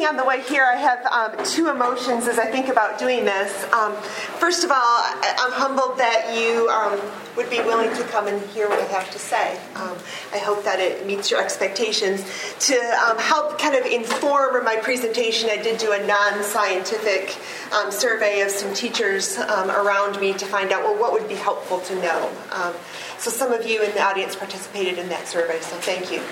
thinking on the way here, I have um, two emotions as I think about doing this. Um, first of all, I'm humbled that you um, would be willing to come and hear what I have to say. Um, I hope that it meets your expectations. To um, help kind of inform my presentation, I did do a non scientific um, survey of some teachers around me to find out, well, what would be helpful to know. so some of you in the audience participated in that survey, so thank you.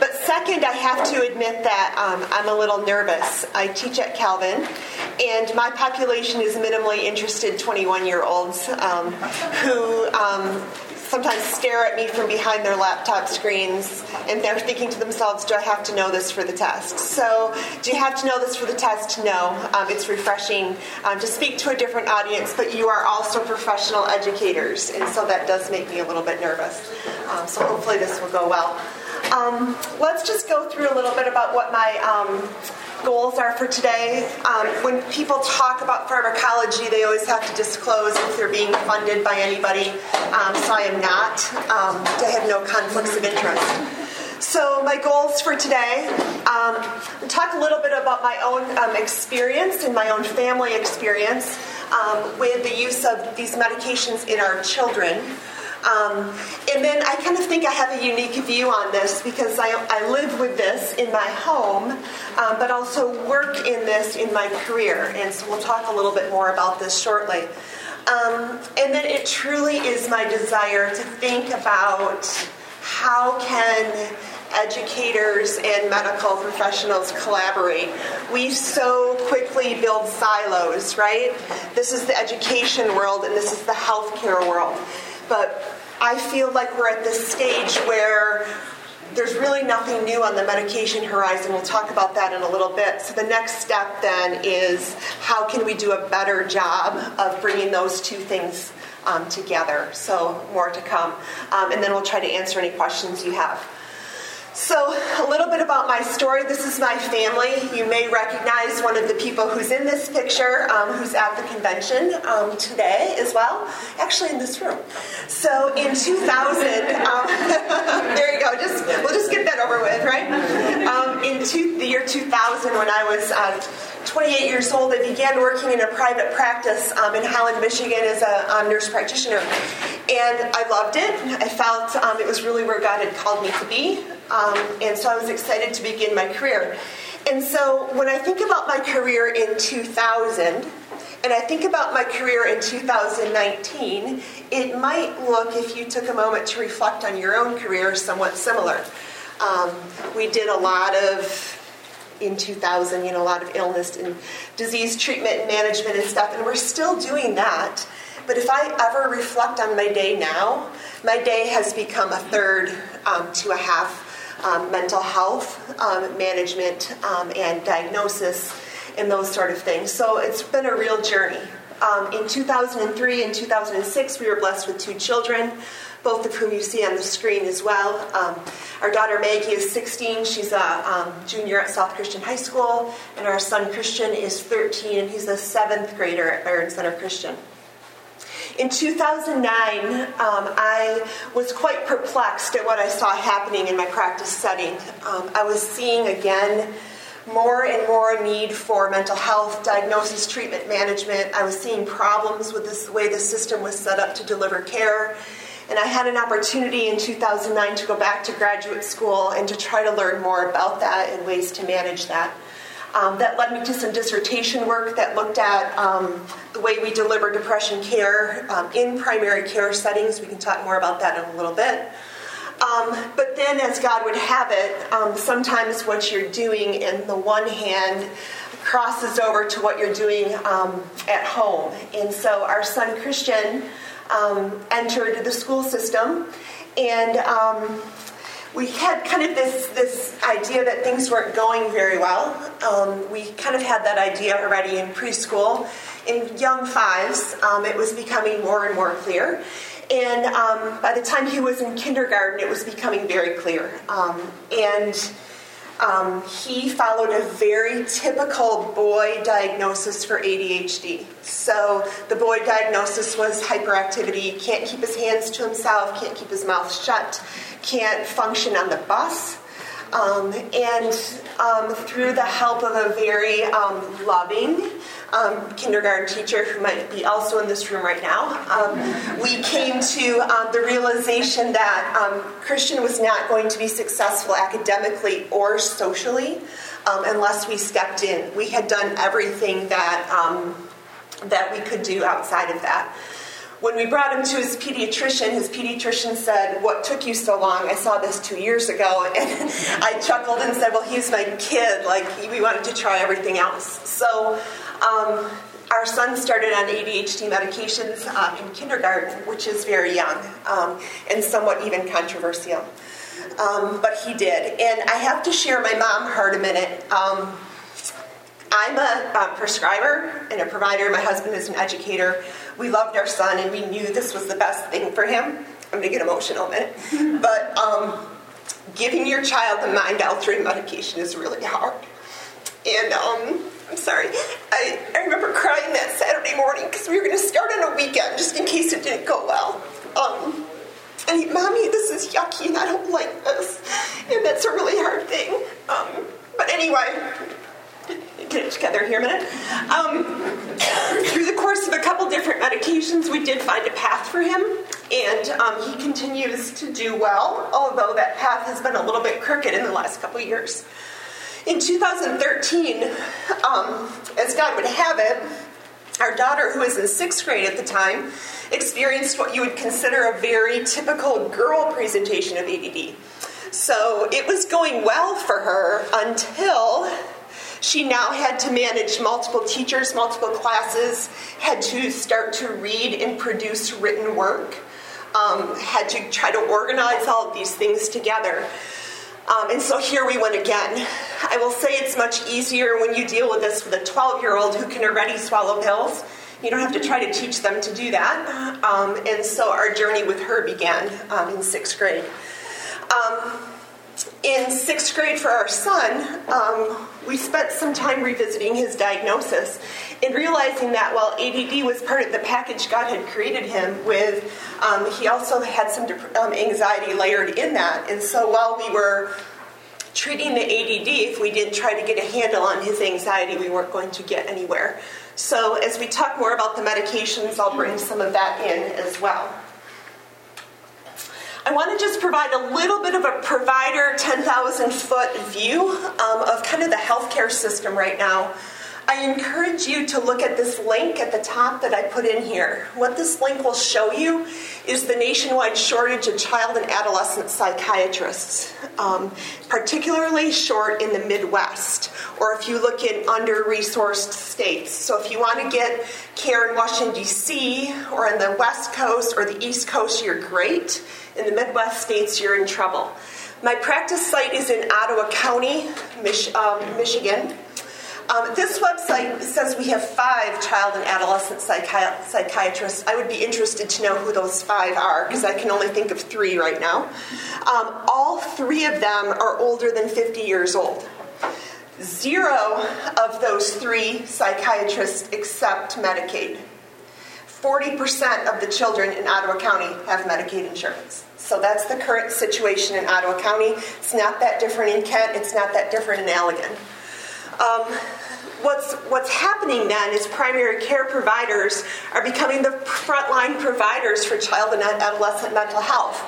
But second, I have to admit that um, I'm a little nervous. I teach at Calvin, and my population is minimally interested 21 year olds um, who um, sometimes stare at me from behind their laptop screens and they're thinking to themselves, Do I have to know this for the test? So, do you have to know this for the test? No. Um, it's refreshing um, to speak to a different audience, but you are also professional educators, and so that does make me a little bit nervous. Um, so, hopefully, this will go well. Um, let's just go through a little bit about what my um, goals are for today. Um, when people talk about pharmacology, they always have to disclose if they're being funded by anybody. Um, so I am not. Um, I have no conflicts of interest. So my goals for today, um, talk a little bit about my own um, experience and my own family experience um, with the use of these medications in our children. Um, and then I kind of think I have a unique view on this because I, I live with this in my home, um, but also work in this in my career. And so we'll talk a little bit more about this shortly. Um, and then it truly is my desire to think about how can educators and medical professionals collaborate. We so quickly build silos, right? This is the education world and this is the healthcare world. But I feel like we're at this stage where there's really nothing new on the medication horizon. We'll talk about that in a little bit. So, the next step then is how can we do a better job of bringing those two things um, together? So, more to come. Um, and then we'll try to answer any questions you have. So, a little bit about my story. This is my family. You may recognize one of the people who's in this picture, um, who's at the convention um, today as well, actually in this room. So, in 2000, um, there you go. Just we'll just get that over with, right? Um, in two, the year 2000, when I was uh, 28 years old, I began working in a private practice um, in Holland, Michigan as a nurse practitioner. And I loved it. I felt um, it was really where God had called me to be. Um, and so I was excited to begin my career. And so when I think about my career in 2000, and I think about my career in 2019, it might look, if you took a moment to reflect on your own career, somewhat similar. Um, we did a lot of in 2000, you know, a lot of illness and disease treatment and management and stuff, and we're still doing that. But if I ever reflect on my day now, my day has become a third um, to a half um, mental health um, management um, and diagnosis and those sort of things. So it's been a real journey. Um, in 2003 and 2006, we were blessed with two children, both of whom you see on the screen as well. Um, our daughter Maggie is 16, she's a junior at South Christian High School, and our son Christian is 13, and he's a seventh grader at Byron Center Christian. In 2009, um, I was quite perplexed at what I saw happening in my practice setting. Um, I was seeing again more and more need for mental health diagnosis, treatment, management. I was seeing problems with this, the way the system was set up to deliver care. And I had an opportunity in 2009 to go back to graduate school and to try to learn more about that and ways to manage that. Um, that led me to some dissertation work that looked at um, the way we deliver depression care um, in primary care settings. We can talk more about that in a little bit. Um, but then, as God would have it, um, sometimes what you're doing in the one hand crosses over to what you're doing um, at home. And so, our son Christian entered the school system and we had kind of this this idea that things weren't going very well. Um, we kind of had that idea already in preschool. In young fives, um, it was becoming more and more clear. And um, by the time he was in kindergarten, it was becoming very clear. Um, and um, he followed a very typical boy diagnosis for ADHD. So the boy diagnosis was hyperactivity, can't keep his hands to himself, can't keep his mouth shut, can't function on the bus. Um, and um, through the help of a very um, loving um, kindergarten teacher who might be also in this room right now, um, we came to uh, the realization that um, Christian was not going to be successful academically or socially unless we stepped in. We had done everything that that we could do outside of that. When we brought him to his pediatrician, his pediatrician said, What took you so long? I saw this two years ago. And I chuckled and said, Well, he's my kid. Like, we wanted to try everything else. So, um, our son started on ADHD medications uh, in kindergarten, which is very young um, and somewhat even controversial. Um, but he did. And I have to share my mom heard a minute. Um, I'm a, prescriber and a provider. My husband is an educator. We loved our son and we knew this was the best thing for him. I'm going to get emotional in a minute. but um, giving your child the mind altering medication is really hard. And um, I'm sorry, I, I remember crying that Saturday morning because we were going to start on a weekend just in case it didn't go well. Um, and he, Mommy, this is yucky and I don't like this. And that's a really hard thing. Um, but anyway, get it together here a minute. Um, through the course of a couple different medications, we did find a path for him, and um, he continues to do well, although that path has been a little bit crooked in the last couple years. In 2013, um, as God would have it, our daughter, who was in sixth grade at the time, experienced what you would consider a very typical girl presentation of ADD. So it was going well for her until she now had to manage multiple teachers, multiple classes, had to start to read and produce written work, um, had to try to organize all of these things together. Um, and so here we went again. I will say it's much easier when you deal with this with a 12 year old who can already swallow pills. You don't have to try to teach them to do that. Um, and so our journey with her began um, in sixth grade. In sixth grade for our son, um, we spent some time revisiting his diagnosis and realizing that while ADD was part of the package God had created him with, um, he also had some um, anxiety layered in that. And so while we were treating the ADD, if we didn't try to get a handle on his anxiety, we weren't going to get anywhere. So as we talk more about the medications, I'll bring some of that in as well. I want to just provide a little bit of a provider 10,000 foot view um, of kind of the healthcare system right now. I encourage you to look at this link at the top that I put in here. What this link will show you is the nationwide shortage of child and adolescent psychiatrists, um, particularly short in the Midwest, or if you look in under resourced states. So if you want to get care in Washington, D.C., or in the West Coast or the East Coast, you're great in the Midwest states, you're in trouble. My practice site is in Ottawa County, Mich- um, Michigan. Um, this website says we have five child and adolescent psychi- psychiatrists. I would be interested to know who those five are because I can only think of three right now. Um, all three of them are older than 50 years old. Zero of those three psychiatrists accept Medicaid. 40% of the children in Ottawa County have Medicaid insurance. So that's the current situation in Ottawa County. It's not that different in Kent, it's not that different in Allegan. Um, what's, what's happening then is primary care providers are becoming the frontline providers for child and adolescent mental health,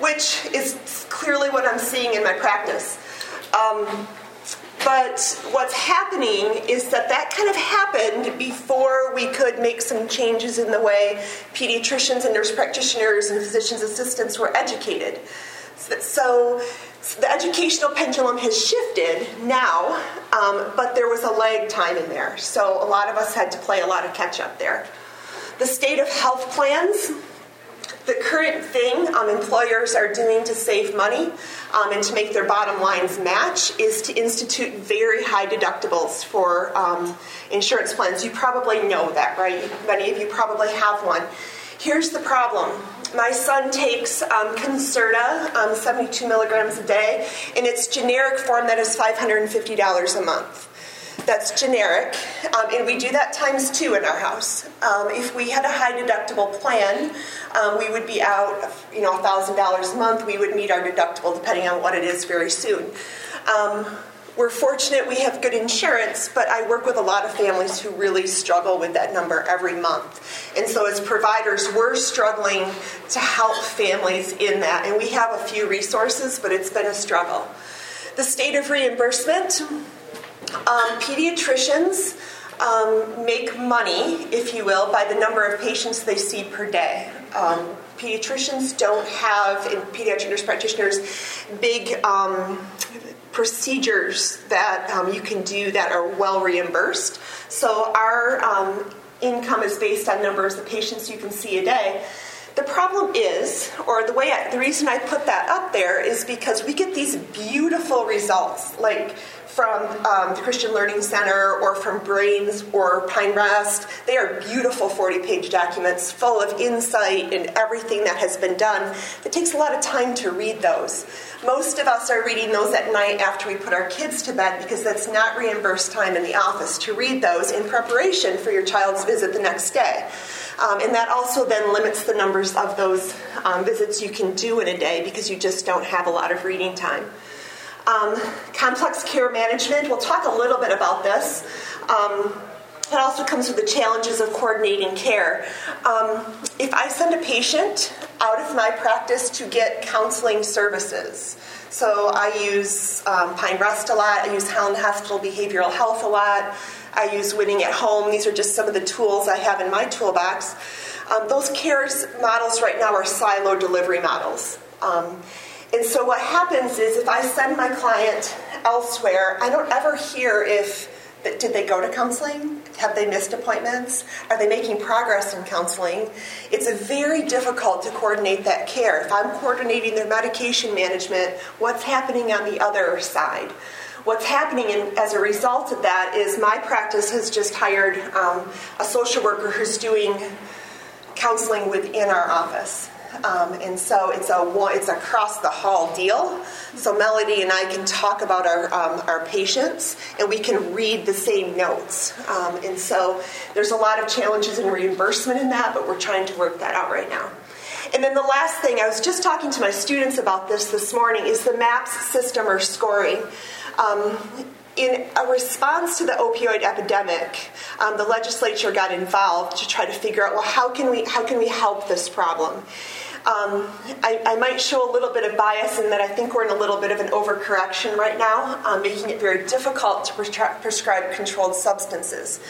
which is clearly what I'm seeing in my practice. Um, but what's happening is that that kind of happened before we could make some changes in the way pediatricians and nurse practitioners and physician's assistants were educated. So, the educational pendulum has shifted now, um, but there was a lag time in there. So a lot of us had to play a lot of catch up there. The state of health plans the current thing um, employers are doing to save money um, and to make their bottom lines match is to institute very high deductibles for um, insurance plans. You probably know that, right? Many of you probably have one. Here's the problem. My son takes um, Concerta, um, 72 milligrams a day, in its generic form that is $550 a month that's generic, um, and we do that times two in our house. Um, if we had a high deductible plan, um, we would be out, you know, thousand dollars a month. We would meet our deductible depending on what it is very soon. We're fortunate we have good insurance, but I work with a lot of families who really struggle with that number every month. And so, as providers, we're struggling to help families in that. And we have a few resources, but it's been a struggle. The state of reimbursement um, pediatricians um, make money, if you will, by the number of patients they see per day. Um, pediatricians don't have, in pediatric nurse practitioners, big um, procedures that um, you can do that are well reimbursed. So our um, income is based on numbers of patients you can see a day. The problem is, or the way I, the reason I put that up there is because we get these beautiful results, like from um, the Christian Learning Center or from Brains or Pine Rest. They are beautiful 40 page documents full of insight and everything that has been done. It takes a lot of time to read those. Most of us are reading those at night after we put our kids to bed because that's not reimbursed time in the office to read those in preparation for your child's visit the next day. Um, and that also then limits the numbers of those um, visits you can do in a day because you just don't have a lot of reading time. Um, complex care management, we'll talk a little bit about this. Um, it also comes with the challenges of coordinating care. Um, if I send a patient out of my practice to get counseling services, so I use um, Pine Rest a lot, I use Holland Hospital Behavioral Health a lot, I use Winning at Home. These are just some of the tools I have in my toolbox. Um, those care models right now are silo delivery models. And so what happens is if I send my client elsewhere, I don't ever hear if did they go to counseling? Have they missed appointments? Are they making progress in counseling? It's very difficult to coordinate that care. If I'm coordinating their medication management, what's happening on the other side? What's happening in, as a result of that is my practice has just hired um, a social worker who's doing counseling within our office. Um, and so it's a it's a cross the hall deal. So Melody and I can talk about our um, our patients, and we can read the same notes. Um, and so there's a lot of challenges in reimbursement in that, but we're trying to work that out right now. And then the last thing, I was just talking to my students about this this morning, is the MAPS system or scoring. Um, in a response to the opioid epidemic, um, the legislature got involved to try to figure out well how can we how can we help this problem. Um, I, I, might show a little bit of bias in that I think we're in a little bit of an overcorrection right now, um, making it very difficult to prescri- prescribe controlled substances.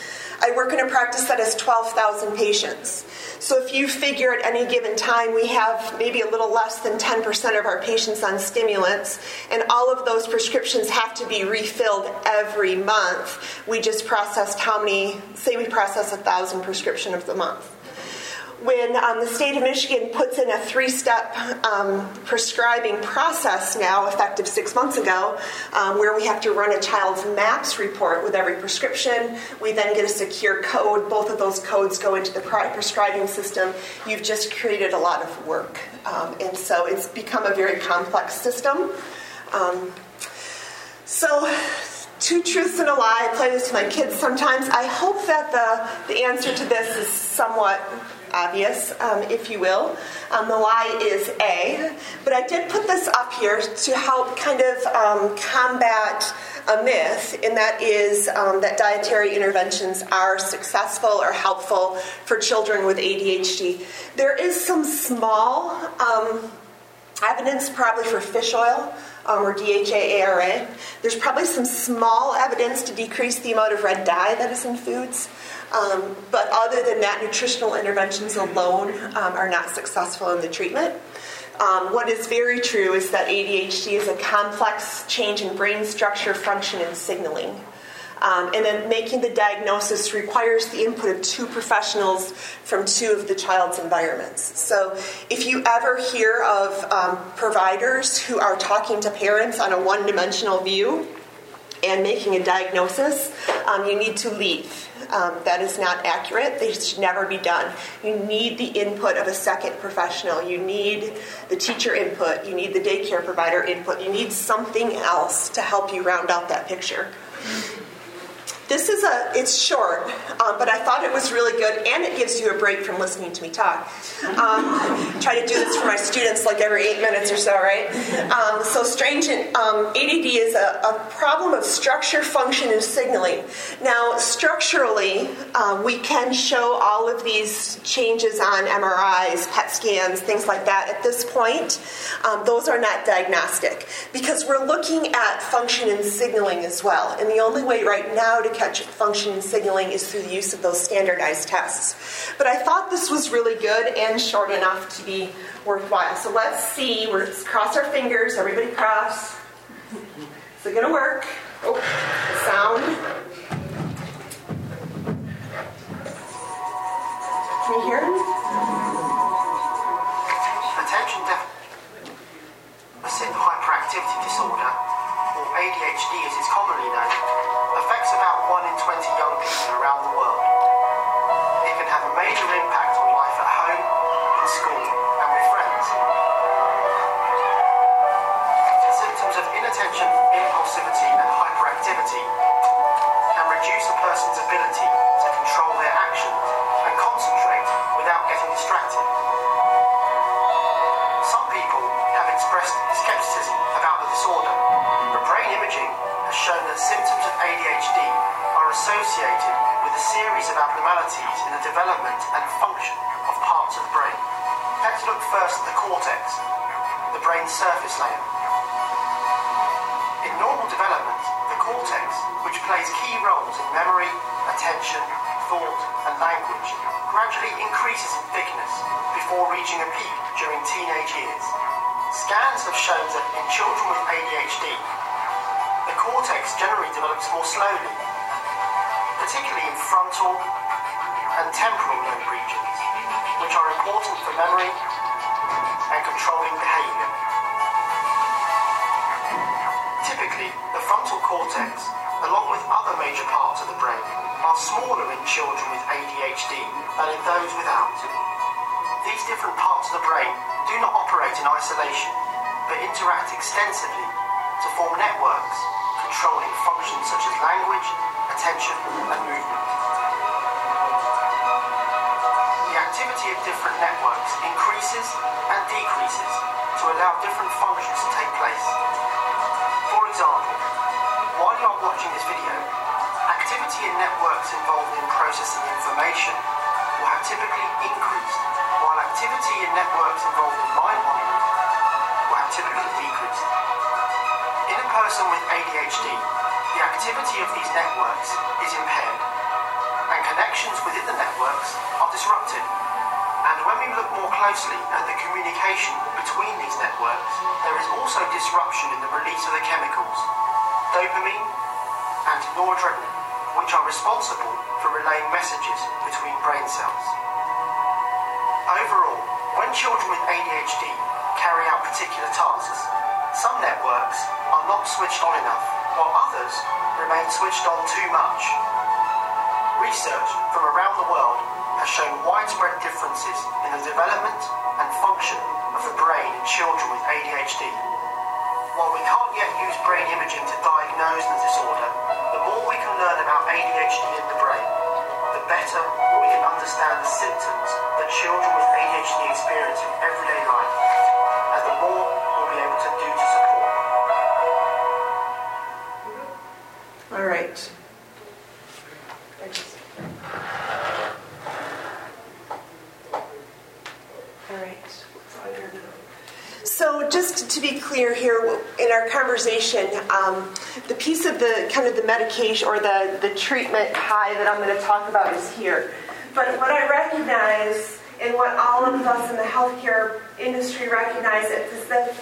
I work in a practice that has 12,000 patients. So if you figure at any given time we have maybe a little less than 10% of our patients on stimulants, and all of those prescriptions have to be refilled every month, we just processed how many, say we process a 1,000 prescriptions of the month when um, the state of Michigan puts in a three step um, prescribing process now, effective six months ago, um, where we have to run a child's MAPS report with every prescription. We then get a secure code. Both of those codes go into the prescribing system. You've just created a lot of work. Um, and so it's become a very complex system. Um, so, two truths and a lie. I play this to my kids sometimes. I hope that the, the answer to this is somewhat obvious, um, if you will. Um, the lie is A. But I did put this up here to help kind of um, combat a myth, and that is um, that dietary interventions are successful or helpful for children with ADHD. There is some small um, evidence, probably for fish oil. Um, or DHA-ARA. There's probably some small evidence to decrease the amount of red dye that is in foods. Um, but other than that, nutritional interventions alone um, are not successful in the treatment. Um, what is very true is that ADHD is a complex change in brain structure, function, and signaling. Um, and then making the diagnosis requires the input of two professionals from two of the child's environments. So if you ever hear of um, providers who are talking to parents on a one dimensional view and making a diagnosis, um, you need to leave um, that is not accurate. They should never be done. You need the input of a second professional. You need the teacher input. You need the daycare provider input. You need something else to help you round out that picture. This is a, it's short, um, but I thought it was really good and it gives you a break from listening to me talk. Um, try to do this for my students like every eight minutes or so, right? Um, so, strange, um, ADD is a, a, problem of structure, function, and signaling. Now, structurally, um, we can show all of these changes on MRIs, PET scans, things like that at this point. Um, those are not diagnostic because we're looking at function and signaling as well. And the only way right now to catch function signaling is through the use of those standardized tests. But I thought this was really good and short enough to be worthwhile. So let's see. We're cross our fingers. Everybody cross. Is it going to work? Oh, sound. Can you hear me? Attention deficit hyperactivity disorder, or ADHD as it's commonly known, affects about 1 in 20 young people around the world. It can have a major impact on life at home, in school, and with friends. Symptoms of inattention, impulsivity, and hyperactivity can reduce a person's ability associated with a series of abnormalities in the development and function of parts of the brain. Let's look first at the cortex, the brain's surface layer. In normal development, the cortex, which plays key roles in memory, attention, thought, and language, gradually increases in thickness before reaching a peak during teenage years. Scans have shown that in children with ADHD, the cortex generally develops more slowly, particularly in frontal and temporal lobe regions, which are important for memory and controlling behavior. Typically, the frontal cortex, along with other major parts of the brain, are smaller in children with ADHD than in those without. These different parts of the brain do not operate in isolation, but interact extensively to form networks controlling functions such as language, attention, and movement. The activity of different networks increases and decreases to allow different functions to take place. For example, while you are watching this video, activity in networks involved in processing information will have typically increased, while activity in networks involved in mind wandering will have typically decreased. In a person with ADHD, the activity of these networks is impaired, and connections within the networks are disrupted. And when we look more closely at the communication between these networks, there is also disruption in the release of the chemicals dopamine and noradrenaline, which are responsible for relaying messages between brain cells. Overall, when children with ADHD carry out particular tasks, some networks are not switched on enough, while others remain switched on too much. Research from around the world has shown widespread differences in the development and function of the brain in children with ADHD. While we can't yet use brain imaging to diagnose the disorder, the more we can learn about ADHD in the brain, the better we can understand the symptoms that children with ADHD experience in everyday life, the piece of the kind of the medication or the, the treatment pie that I'm going to talk about is here. But what I recognize and what all of us in the healthcare industry recognize is that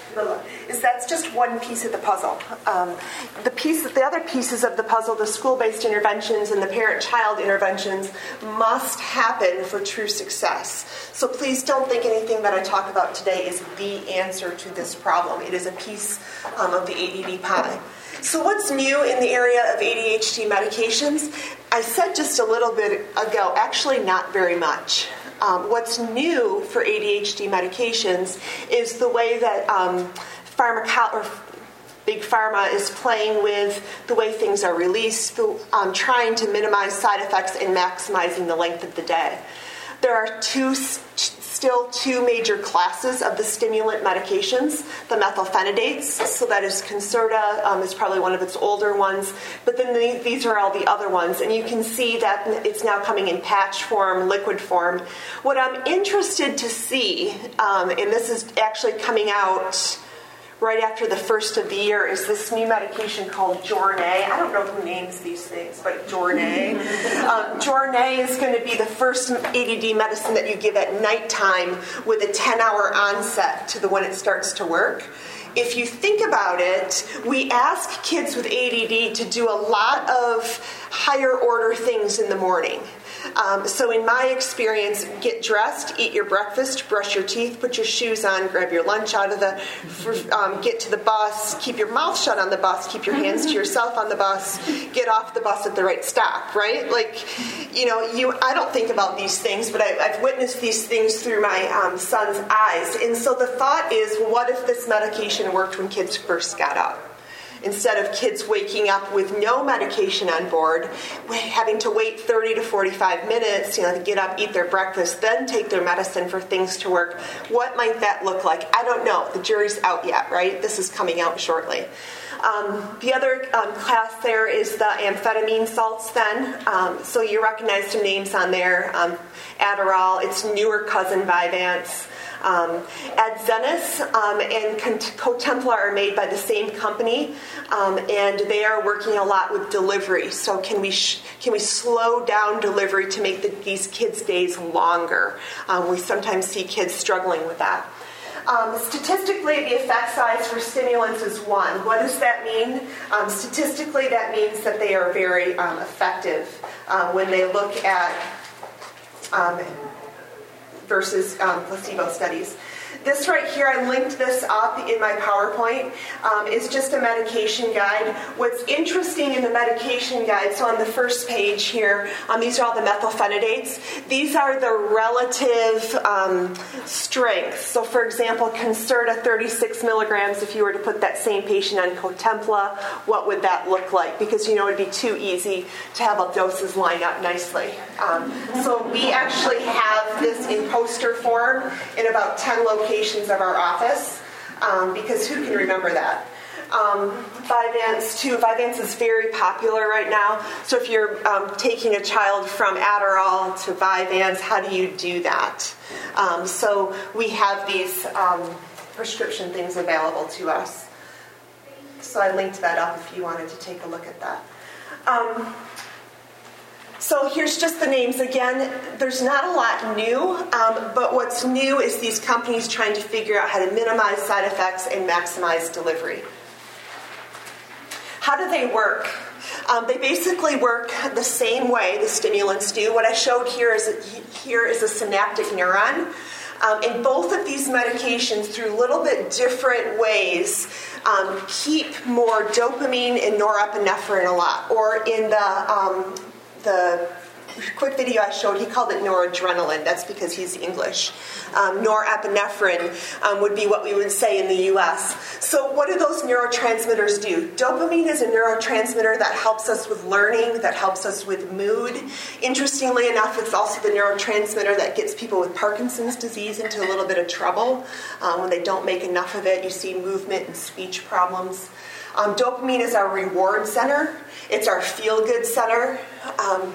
is that's just one piece of the puzzle. Um, the piece, the other pieces of the puzzle, the school-based interventions and the parent-child interventions, must happen for true success. So please don't think anything that I talk about today is the answer to this problem. It is a piece um, of the ADD pie. So, what's new in the area of ADHD medications? I said just a little bit ago, actually, not very much. Um, what's new for ADHD medications is the way that um, pharmaco- Big Pharma is playing with the way things are released, um, trying to minimize side effects and maximizing the length of the day. There are two still two major classes of the stimulant medications the methylphenidates, so that is Concerta, um, is probably one of its older ones, but then the, these are all the other ones, and you can see that it's now coming in patch form, liquid form. What I'm interested to see, um, and this is actually coming out right after the first of the year is this new medication called Jornay. I don't know who names these things, but Jornay. Um, Jornay is going to be the first ADD medicine that you give at nighttime with a 10 hour onset to the when it starts to work if you think about it, we ask kids with ADD to do a lot of higher order things in the morning. Um, so, in my experience, get dressed, eat your breakfast, brush your teeth, put your shoes on, grab your lunch out of the, um, get to the bus, keep your mouth shut on the bus, keep your hands to yourself on the bus, get off the bus at the right stop, right? Like, you know, you. I don't think about these things, but I, have witnessed these things through my um, son's eyes. And so the thought is, what if this medication worked when kids first got up? Instead of kids waking up with no medication on board, having to wait 30 to 45 minutes, you know, to get up, eat their breakfast, then take their medicine for things to work. What might that look like? I don't know. The jury's out yet, right? This is coming out shortly. Um, the other um, class there is the amphetamine salts, then. Um, so you recognize some names on there um, Adderall, its newer cousin Vyvanse. Um, Adzenys um, and Cotempla are made by the same company, um, and they are working a lot with delivery. So can we sh- can we slow down delivery to make the, these kids' days longer? Um, we sometimes see kids struggling with that. Um, statistically, the effect size for stimulants is one. What does that mean? Um, statistically, that means that they are very um, effective uh, when they look at um, versus um, placebo studies. This right here, I linked this up in my PowerPoint, um, is just a medication guide. What's interesting in the medication guide, so on the first page here, um, these are all the methylphenidates. These are the relative um, strengths. So, for example, Concerta 36 milligrams, if you were to put that same patient on Cotempla, what would that look like? Because you know it'd be too easy to have all doses line up nicely. Um, so, we actually have this in poster form in about 10 locations of our office um, because who can remember that? Um, Vyvanse too. Is very popular right now. So if you're um, taking a child from Adderall to Vyvanse, how do you do that? Um, so we have these um, prescription things available to us. So I linked that up if you wanted to take a look at that. So here's just the names again. There's not a lot new, um, but what's new is these companies trying to figure out how to minimize side effects and maximize delivery. How do they work? Um, they basically work the same way the stimulants do. What I showed here is a, here is a synaptic neuron. Um, and both of these medications, through little bit different ways, um, keep more dopamine and norepinephrine a lot. Or in the um, the quick video I showed, he called it noradrenaline. That's because he's English. Um, norepinephrine um, would be what we would say in the US. So, what do those neurotransmitters do? Dopamine is a neurotransmitter that helps us with learning, that helps us with mood. Interestingly enough, it's also the neurotransmitter that gets people with Parkinson's disease into a little bit of trouble. Um, when they don't make enough of it, you see movement and speech problems. Um, dopamine is our reward center, it's our feel good center. Um,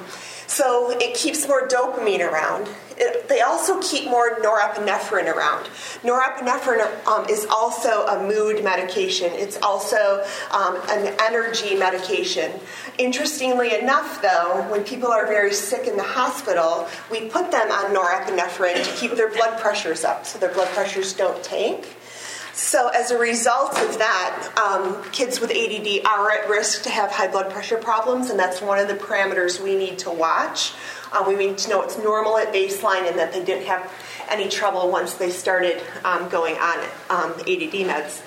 so it keeps more dopamine around. It, they also keep more norepinephrine around. Norepinephrine um, is also a mood medication. It's also um, an energy medication. Interestingly enough, though, when people are very sick in the hospital, we put them on norepinephrine to keep their blood pressures up so their blood pressures don't tank. So, as a result of that, um, kids with ADD are at risk to have high blood pressure problems, and that's one of the parameters we need to watch. Um, we need to know it's normal at baseline and that they didn't have any trouble once they started um, going on um, ADD meds.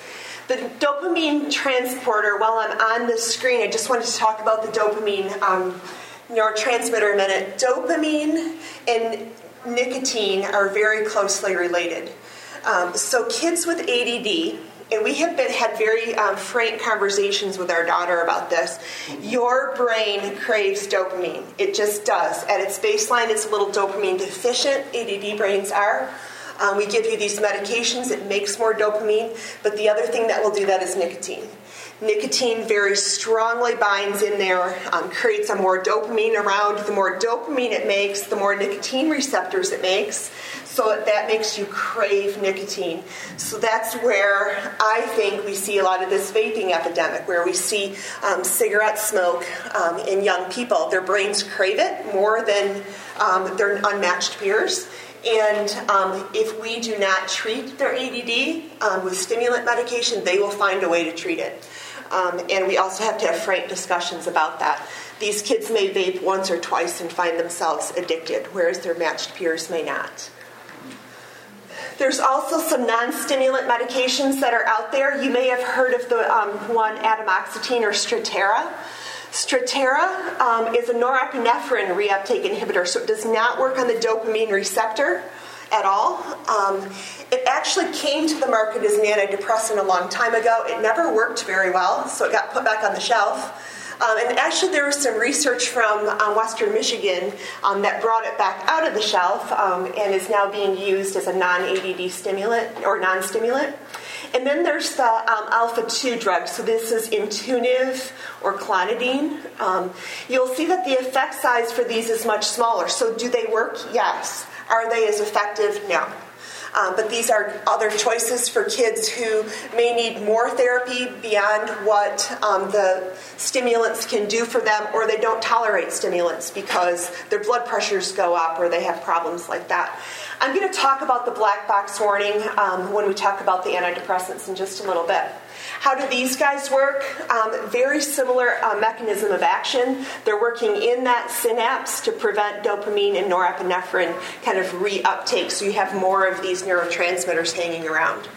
The dopamine transporter, while I'm on the screen, I just wanted to talk about the dopamine um, neurotransmitter a minute. Dopamine and nicotine are very closely related. Um, so, kids with ADD and we have been had very um, frank conversations with our daughter about this. Your brain craves dopamine. It just does. At its baseline, it's a little dopamine deficient. ADD brains are. Um, we give you these medications, it makes more dopamine, but the other thing that will do that is nicotine. Nicotine very strongly binds in there, um, creates a more dopamine around. The more dopamine it makes, the more nicotine receptors it makes. So that makes you crave nicotine. So that's where I think we see a lot of this vaping epidemic, where we see um, cigarette smoke um, in young people. Their brains crave it more than um, their unmatched peers. And um, if we do not treat their ADD um, with stimulant medication, they will find a way to treat it. Um, and we also have to have frank discussions about that. These kids may vape once or twice and find themselves addicted, whereas their matched peers may not. There's also some non stimulant medications that are out there. You may have heard of the um, one atomoxetine or Strattera. Strattera um, is a norepinephrine reuptake inhibitor, so it does not work on the dopamine receptor at all. Um, it actually came to the market as an antidepressant a long time ago. It never worked very well, so it got put back on the shelf. Um, and actually, there was some research from um, Western Michigan um, that brought it back out of the shelf um, and is now being used as a non ADD stimulant or non stimulant. And then there's the um, alpha 2 drug. So this is Intuniv or clonidine. Um, you'll see that the effect size for these is much smaller. So do they work? Yes. Are they as effective? No. Um, but these are other choices for kids who may need more therapy beyond what um, the stimulants can do for them, or they don't tolerate stimulants because their blood pressures go up or they have problems like that. I'm going to talk about the black box warning um, when we talk about the antidepressants in just a little bit. How do these guys work? Um, very similar uh, mechanism of action. They're working in that synapse to prevent dopamine and norepinephrine kind of reuptake, so you have more of these neurotransmitters hanging around.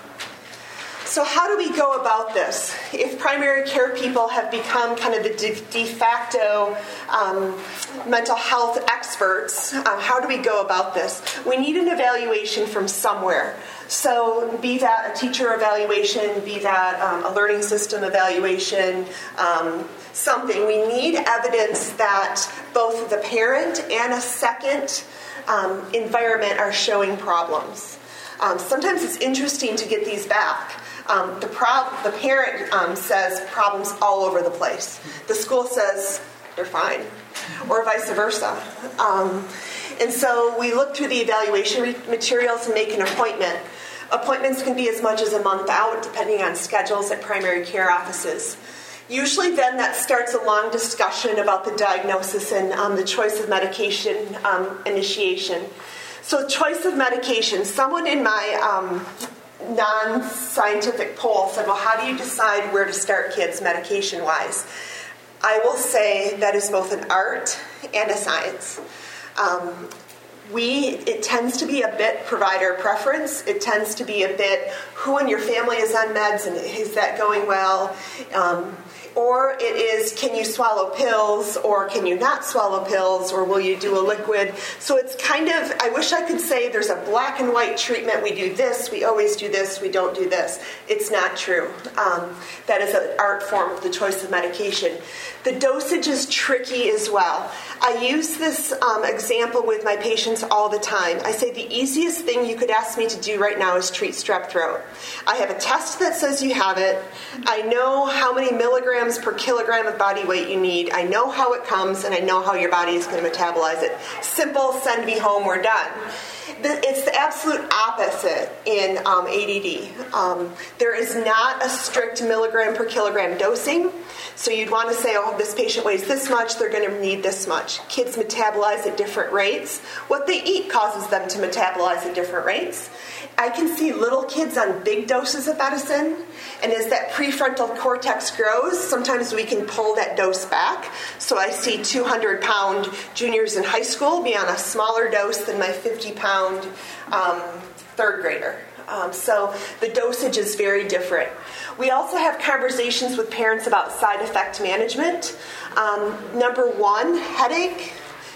So, how do we go about this? If primary care people have become kind of the de, de facto um, mental health experts, uh, how do we go about this? We need an evaluation from somewhere. So, be that a teacher evaluation, be that um, a learning system evaluation, um, something. We need evidence that both the parent and a second um, environment are showing problems. Um, sometimes it's interesting to get these back. Um, the, the parent um, says problems all over the place. The school says they're fine, or vice versa. And so we look through the evaluation materials and make an appointment. Appointments can be as much as a month out, depending on schedules at primary care offices. Usually, then that starts a long discussion about the diagnosis and um, the choice of medication um, initiation. So, choice of medication. Someone in my um, non scientific poll said, Well, how do you decide where to start kids medication wise? I will say that is both an art and a science. Um, we it tends to be a bit provider preference. It tends to be a bit who in your family is on meds and is that going well? Um, or it is can you swallow pills or can you not swallow pills or will you do a liquid? So it's kind of i wish i could say there's a black and white treatment. We do this we always do this we don't do this. It's not true. Um, that is an art form of the choice of medication. The dosage is tricky as well. I use this um, example with my patients all the time. I say the easiest thing you could ask me to do right now is treat strep throat. I have a test that says you have it. I know how many milligrams per kilogram of body weight you need. I know how it comes and I know how your body is going to metabolize it. Simple, send me home, we're done. It's the absolute opposite in um, ADD. Um, there is not a strict milligram per kilogram dosing. So you'd want to say, oh, this patient weighs this much, they're going to need this much. Kids metabolize at different rates. What they eat causes them to metabolize at different rates. I can see little kids on big doses of medicine, and as that prefrontal cortex grows, sometimes we can pull that dose back. So I see 200 pound juniors in high school be on a smaller dose than my 50 pound um, third grader. Um, so the dosage is very different. We also have conversations with parents about side effect management. Um, number one, headache.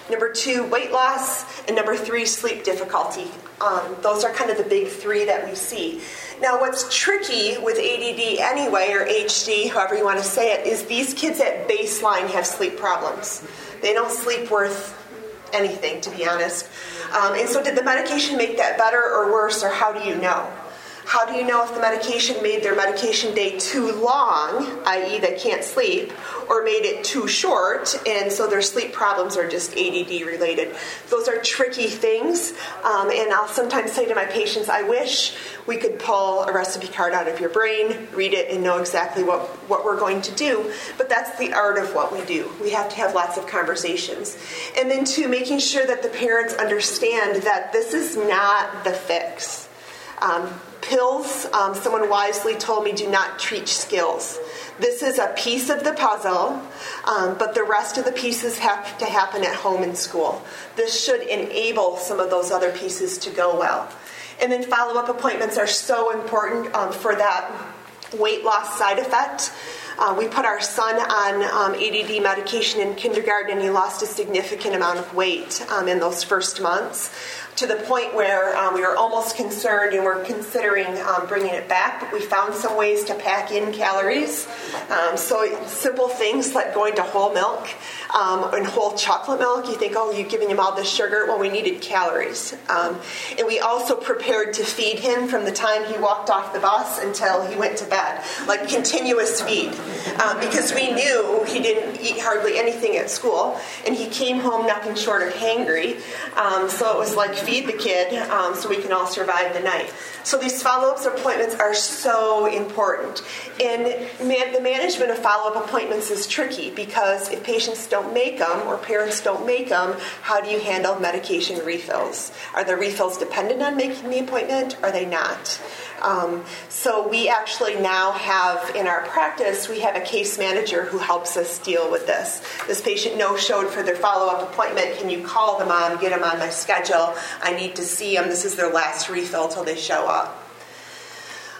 Number two, weight loss. And number three, sleep difficulty. Um, those are kind of the big three that we see. Now, what's tricky with ADD anyway, or HD, however you want to say it, is these kids at baseline have sleep problems. They don't sleep worth anything, to be honest. Um, and so, did the medication make that better or worse, or how do you know? How do you know if the medication made their medication day too long, i.e., they can't sleep, or made it too short, and so their sleep problems are just ADD related? Those are tricky things, um, and I'll sometimes say to my patients, I wish we could pull a recipe card out of your brain, read it, and know exactly what, what we're going to do, but that's the art of what we do. We have to have lots of conversations. And then, two, making sure that the parents understand that this is not the fix. Um, pills, um, someone wisely told me, do not treat skills. This is a piece of the puzzle, um, but the rest of the pieces have to happen at home and school. This should enable some of those other pieces to go well. And then follow up appointments are so important um, for that weight loss side effect. Uh, we put our son on um, ADD medication in kindergarten, and he lost a significant amount of weight um, in those first months to the point where um, we were almost concerned and we're considering um, bringing it back, but we found some ways to pack in calories. Um, so simple things like going to whole milk um, and whole chocolate milk. You think, oh, you're giving him all this sugar. Well, we needed calories. Um, and we also prepared to feed him from the time he walked off the bus until he went to bed, like continuous feed, um, because we knew he didn't eat hardly anything at school, and he came home nothing short of hangry. so it was like feed the kid um, so we can all survive the night. So these follow up appointments are so important. And man, the management of follow up appointments is tricky because if patients don't make them or parents don't make them, how do you handle medication refills? Are the refills dependent on making the appointment? Are they not? Um, so we actually now have in our practice we have a case manager who helps us deal with this. This patient no showed for their follow up appointment. Can you call the mom, get them on my schedule? I need to see them. This is their last refill till they show up.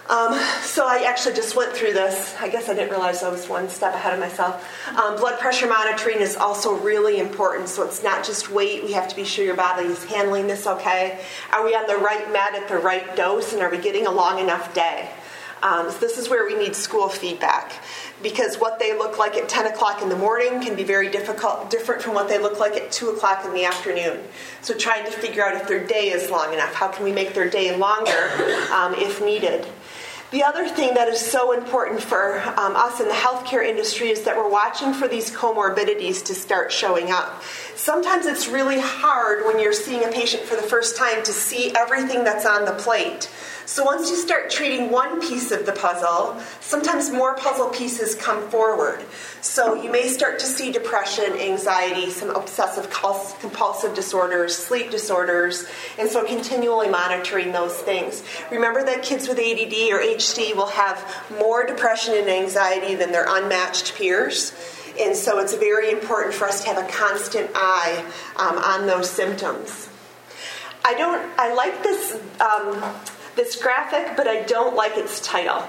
Um, so I actually just went through this. I guess I didn't realize I was one step ahead of myself. Um, blood pressure monitoring is also really important. So it's not just weight. We have to be sure your body is handling this okay. Are we on the right med at the right dose, and are we getting a long enough day? Um, so this is where we need school feedback because what they look like at 10 o'clock in the morning can be very difficult, different from what they look like at 2 o'clock in the afternoon. So trying to figure out if their day is long enough. How can we make their day longer um, if needed? The other thing that is so important for um, us in the healthcare industry is that we're watching for these comorbidities to start showing up. Sometimes it's really hard when you're seeing a patient for the first time to see everything that's on the plate. So once you start treating one piece of the puzzle, sometimes more puzzle pieces come forward. So you may start to see depression, anxiety, some obsessive compulsive disorders, sleep disorders, and so continually monitoring those things. Remember that kids with ADD or HD will have more depression and anxiety than their unmatched peers. And so it's very important for us to have a constant eye um, on those symptoms. I don't, I like this. Um, this graphic, but I don't like its title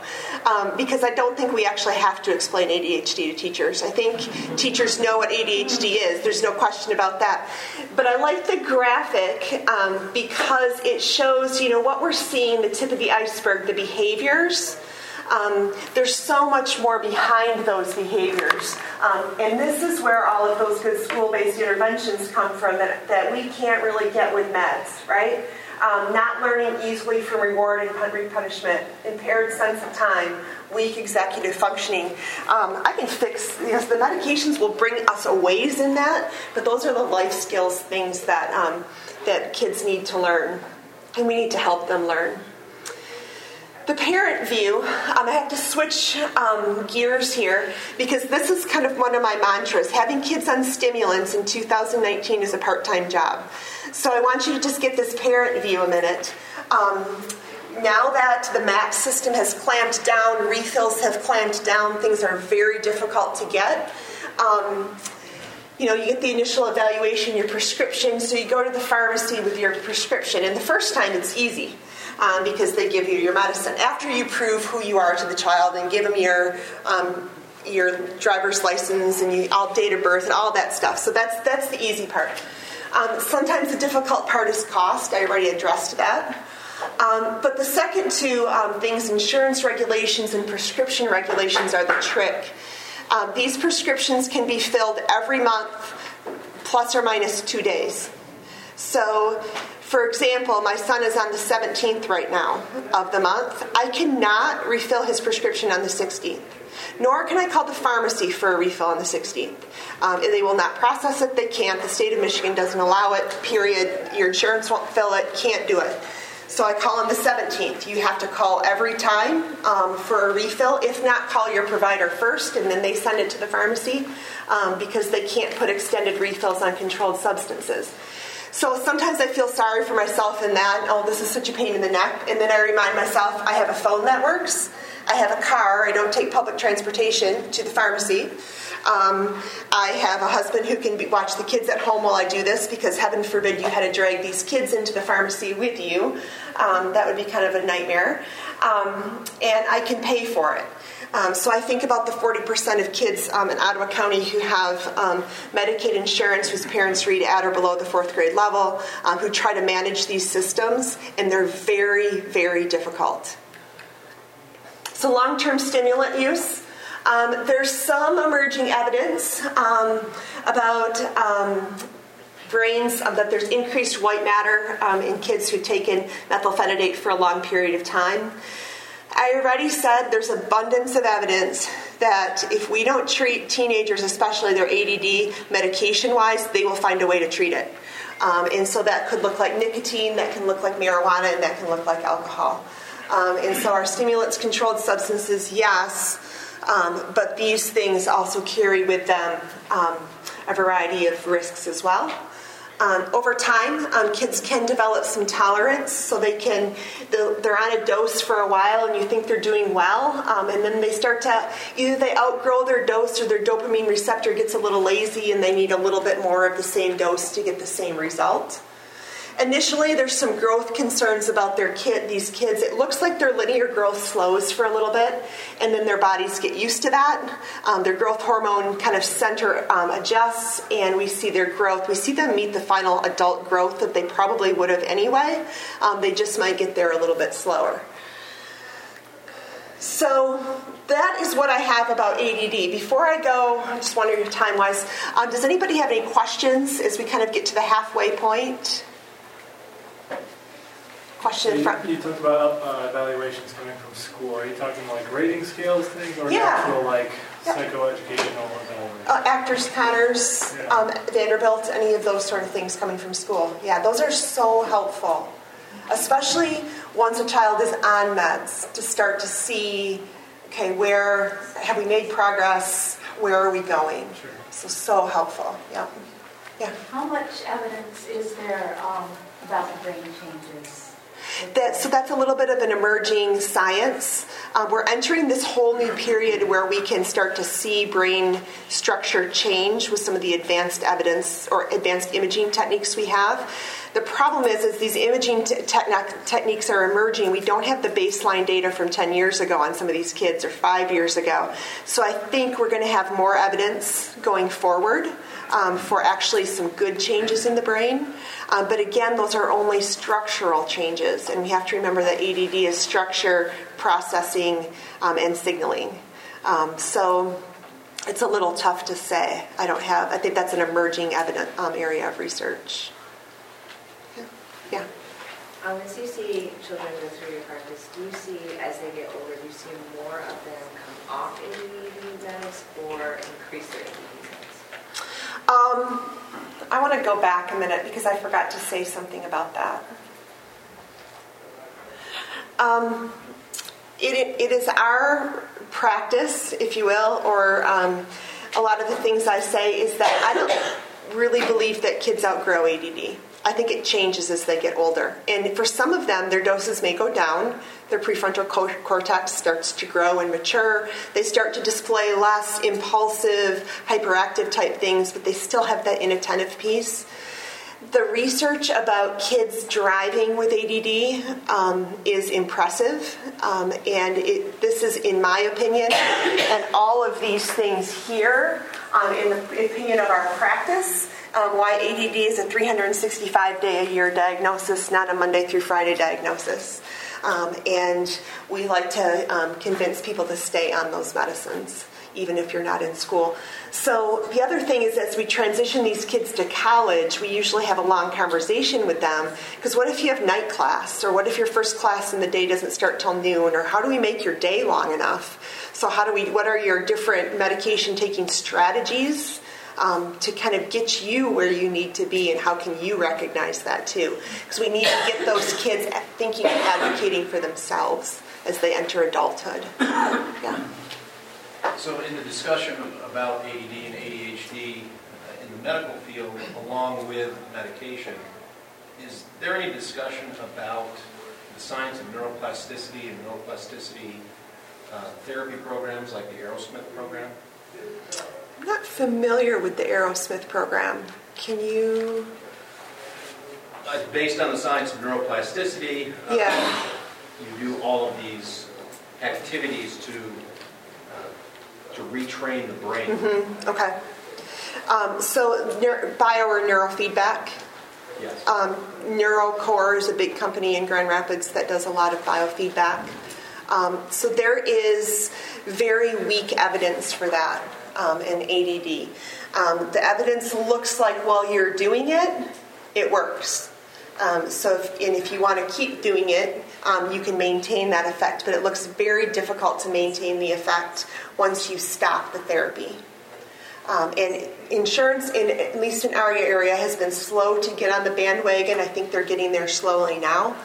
um, because I don't think we actually have to explain ADHD to teachers. I think teachers know what ADHD is, there's no question about that. But I like the graphic um, because it shows, you know, what we're seeing, the tip of the iceberg, the behaviors. Um, there's so much more behind those behaviors. Um, and this is where all of those good school based interventions come from that, that we can't really get with meds, right? um, not learning easily from reward and punishment, impaired sense of time, weak executive functioning. Um, I can fix, know, the medications will bring us a ways in that, but those are the life skills things that, um, that kids need to learn, and we need to help them learn. The parent view, um, I have to switch um, gears here because this is kind of one of my mantras. Having kids on stimulants in 2019 is a part time job. So I want you to just get this parent view a minute. Um, now that the MAP system has clamped down, refills have clamped down, things are very difficult to get. Um, you know, you get the initial evaluation, your prescription, so you go to the pharmacy with your prescription, and the first time it's easy. Um, because they give you your medicine. After you prove who you are to the child and give them your um, your driver's license and you, all date of birth and all that stuff, so that's that's the easy part. Um, sometimes the difficult part is cost. I already addressed that. Um, but the second two um, things, insurance regulations and prescription regulations, are the trick. Um, these prescriptions can be filled every month, plus or minus two days. So, for example, my son is on the 17th right now of the month. I cannot refill his prescription on the 16th nor can I call the pharmacy for a refill on the 16th. Um, they will not process it, they can't. The state of Michigan doesn't allow it, period. Your insurance won't fill it, can't do it. So I call on the 17th. You have to call every time um, for a refill. If not, call your provider first, and then they send it to the pharmacy um, because they can't put extended refills on controlled substances. So sometimes I feel sorry for myself in that. Oh, this is such a pain in the neck. And then I remind myself I have a phone that works. I have a car. I don't take public transportation to the pharmacy. Um, I have a husband who can be, watch the kids at home while I do this because heaven forbid you had to drag these kids into the pharmacy with you. Um, that would be kind of a nightmare. Um, and I can pay for it. Um, so I think about the 40% of kids um, in Ottawa County who have um, Medicaid insurance whose parents read at or below the fourth grade level, um, who try to manage these systems, and they're very, very difficult. So, long term stimulant use. Um, there's some emerging evidence um, about brains, um, that there's increased white matter um, in kids who've taken methylphenidate for a long period of time. I already said there's abundance of evidence that if we don't treat teenagers, especially their ADD, medication wise, they will find a way to treat it. Um, and so that could look like nicotine, that can look like marijuana, and that can look like alcohol. Um, and so our stimulants controlled substances, yes, um, but these things also carry with them um, a variety of risks as well. Um, over time, um, kids can develop some tolerance, so they can they're on a dose for a while, and you think they're doing well, um, and then they start to either they outgrow their dose or their dopamine receptor gets a little lazy, and they need a little bit more of the same dose to get the same result. Initially, there's some growth concerns about their kid, these kids. It looks like their linear growth slows for a little bit, and then their bodies get used to that. Um, their growth hormone kind of center um, adjusts, and we see their growth. We see them meet the final adult growth that they probably would have anyway. Um, they just might get there a little bit slower. So that is what I have about ADD. Before I go, I'm just wondering time wise, um, does anybody have any questions as we kind of get to the halfway point? Question so you, from. You talked about uh, evaluations coming from school. Are you talking like rating scales things, or yeah. actual like yep. psychoeducational evaluations? Uh, ACTeRS, Conners, yeah. um, Vanderbilt, any of those sort of things coming from school. Yeah, those are so helpful, especially once a child is on meds to start to see, okay, where have we made progress? Where are we going? Sure. So so helpful. Yeah. Yeah. How much evidence is there um, about the brain changes? That, so that's a little bit of an emerging science. Uh, we're entering this whole new period where we can start to see brain structure change with some of the advanced evidence or advanced imaging techniques we have. The problem is, as these imaging te- techniques are emerging, we don't have the baseline data from 10 years ago on some of these kids or five years ago. So I think we're going to have more evidence going forward um, for actually some good changes in the brain. Um, but again, those are only structural changes, and we have to remember that ADD is structure, processing, um, and signaling. Um, so it's a little tough to say. I don't have. I think that's an emerging evident um, area of research. Yeah. yeah. Um, as you see children go through your practice, do you see as they get older, do you see more of them come off ADD meds or increase their ADD um, I want to go back a minute because I forgot to say something about that. Um, it, it is our practice, if you will, or um, a lot of the things I say is that I don't really believe that kids outgrow ADD. I think it changes as they get older. And for some of them, their doses may go down. Their prefrontal cortex starts to grow and mature. They start to display less impulsive, hyperactive type things, but they still have that inattentive piece. The research about kids driving with ADD um, is impressive, um, and it, this is, in my opinion, and all of these things here, um, in the opinion of our practice, um, why ADD is a 365 day a year diagnosis, not a Monday through Friday diagnosis. Um, and we like to um, convince people to stay on those medicines, even if you're not in school. So, the other thing is, as we transition these kids to college, we usually have a long conversation with them. Because what if you have night class? Or what if your first class in the day doesn't start till noon? Or how do we make your day long enough? So, how do we, what are your different medication taking strategies? Um, to kind of get you where you need to be, and how can you recognize that too? Because we need to get those kids thinking and advocating for themselves as they enter adulthood. Yeah. So in the discussion about ADD and ADHD uh, in the medical field, along with medication, is there any discussion about the science of neuroplasticity and neuroplasticity uh, therapy programs like the Arrowsmith program? Not familiar with the Arrowsmith program. Can you? Uh, based on the science of neuroplasticity, uh, Yeah. you do all of these activities to uh, to retrain the brain. Okay. Um, so, neur- bio or neurofeedback. Yes. Um, NeuroCore is a big company in Grand Rapids that does a lot of biofeedback. Um, so there is very weak evidence for that um, in ADD. Um, the evidence looks like while you're doing it, it works. Um, so, if, and if you want to keep doing it, um, you can maintain that effect, but it looks very difficult to maintain the effect once you stop the therapy. Um, and insurance, in at least in our area, has been slow to get on the bandwagon. I think they're getting there slowly now.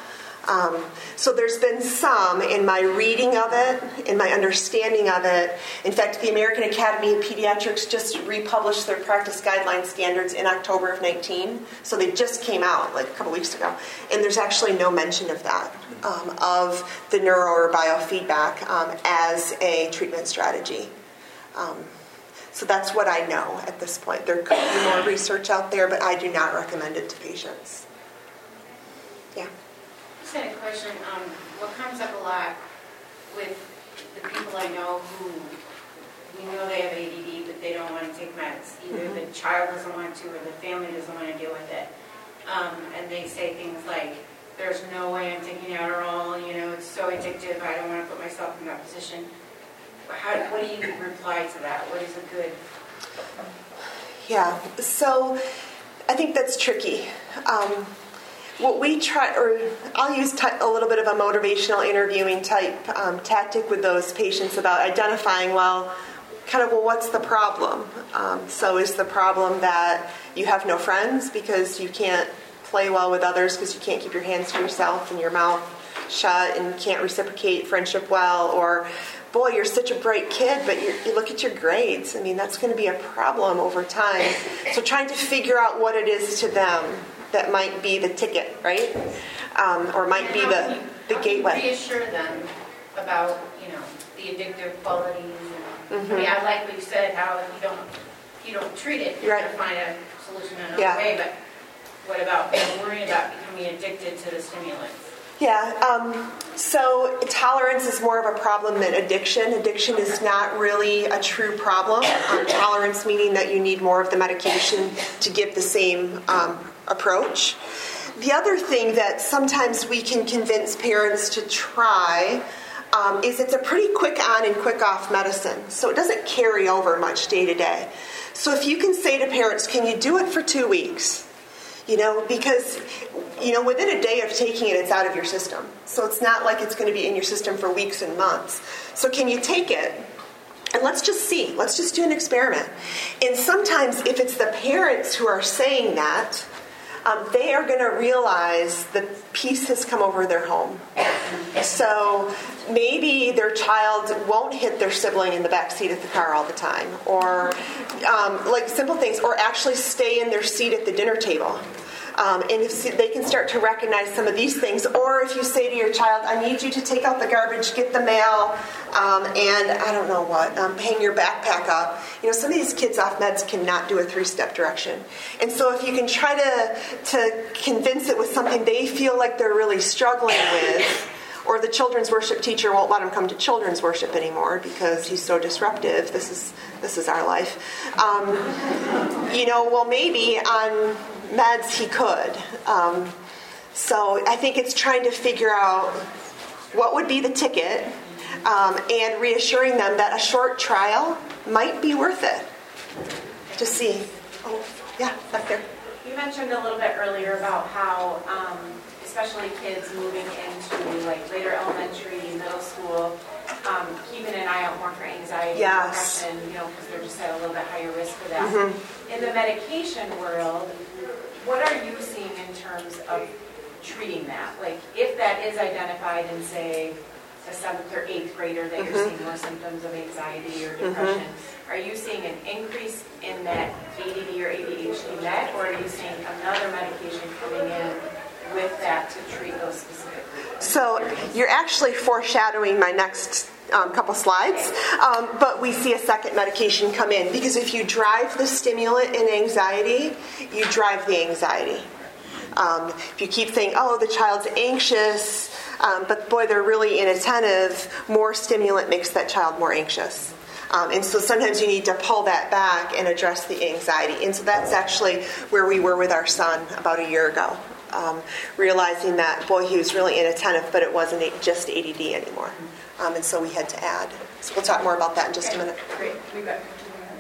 Um, so there's been some in my reading of it, in my understanding of it. In fact, the American Academy of Pediatrics just republished their practice guideline standards in October of 19. So they just came out like a couple weeks ago, and there's actually no mention of that, um, of the neuro or biofeedback um, as a treatment strategy. Um, so that's what I know at this point. There could be more research out there, but I do not recommend it to patients. Just had a question. Um, what comes up a lot with the people I know who we know they have ADD, but they don't want to take meds. Either the child doesn't want to, or the family doesn't want to deal with it. Um, and they say things like, "There's no way I'm taking Adderall. You know, it's so addictive. I don't want to put myself in that position." How, what do you reply to that? What is a good? Yeah, so I think that's tricky. Um, what we try, or I'll use ty- a little bit of a motivational interviewing type um, tactic with those patients about identifying, well, kind of, well, what's the problem? Um, so is the problem that you have no friends because you can't play well with others because you can't keep your hands to yourself and your mouth shut and can't reciprocate friendship well, or boy, you're such a bright kid, but you look at your grades. I mean, that's going to be a problem over time. So trying to figure out what it is to them that might be the ticket, right? Um, or might be the, the gateway. Reassure them about, you know, the addictive qualities. And, Mm-hmm. I mean, I like what you said, how if you don't, if you don't treat it, you're Right. gonna find a solution another Yeah. way. But what about, you know, worrying about becoming addicted to the stimulants? Yeah, um, so tolerance is more of a problem than addiction. Addiction is not really a true problem. Um, tolerance meaning that you need more of the medication to give the same um, approach. The other thing that sometimes we can convince parents to try um, is it's a pretty quick on and quick off medicine, so it doesn't carry over much day to day. So if you can say to parents, can you do it for two weeks? You know, because, you know, within a day of taking it, it's out of your system. So it's not like it's going to be in your system for weeks and months. So can you take it? And let's just see. Let's just do an experiment. And sometimes, if it's the parents who are saying that, um, they are going to realize that peace has come over their home. So maybe their child won't hit their sibling in the back seat of the car all the time, or um, like simple things, or actually stay in their seat at the dinner table. Um, and if they can start to recognize some of these things, or if you say to your child, "I need you to take out the garbage, get the mail, um, and I don't know what, um, hang your backpack up." You know, some of these kids off meds cannot do a three-step direction, and so if you can try to to convince it with something they feel like they're really struggling with, or the children's worship teacher won't let him come to children's worship anymore because he's so disruptive. This is this is our life. Um, you know, well maybe on meds he could. Um, so I think it's trying to figure out what would be the ticket um, and reassuring them that a short trial might be worth it to see. Oh, yeah, back there. You mentioned a little bit earlier about how, um, especially kids moving into like later elementary, middle school, um, keeping an eye out more for anxiety, Yes. depression, you know, because they're just at a little bit higher risk for that. Mm-hmm. In the medication world, what are you seeing in terms of treating that? Like, if that is identified in, say, a seventh or eighth grader that Mm-hmm. you're seeing more symptoms of anxiety or depression, are you seeing an increase in that ADD or ADHD med, or are you seeing another medication coming in with that to treat those specific? So you're actually foreshadowing my next um, couple slides, um, but we see a second medication come in because if you drive the stimulant in anxiety, you drive the anxiety. Um, if you keep saying, "Oh, the child's anxious," um, but boy, they're really inattentive, more stimulant makes that child more anxious. Um, and so sometimes you need to pull that back and address the anxiety. And so that's actually where we were with our son about a year ago, um, realizing that, boy, he was really inattentive, but it wasn't just ADD anymore. Um, and so we had to add. So we'll talk more about that in just a minute. Great, we've got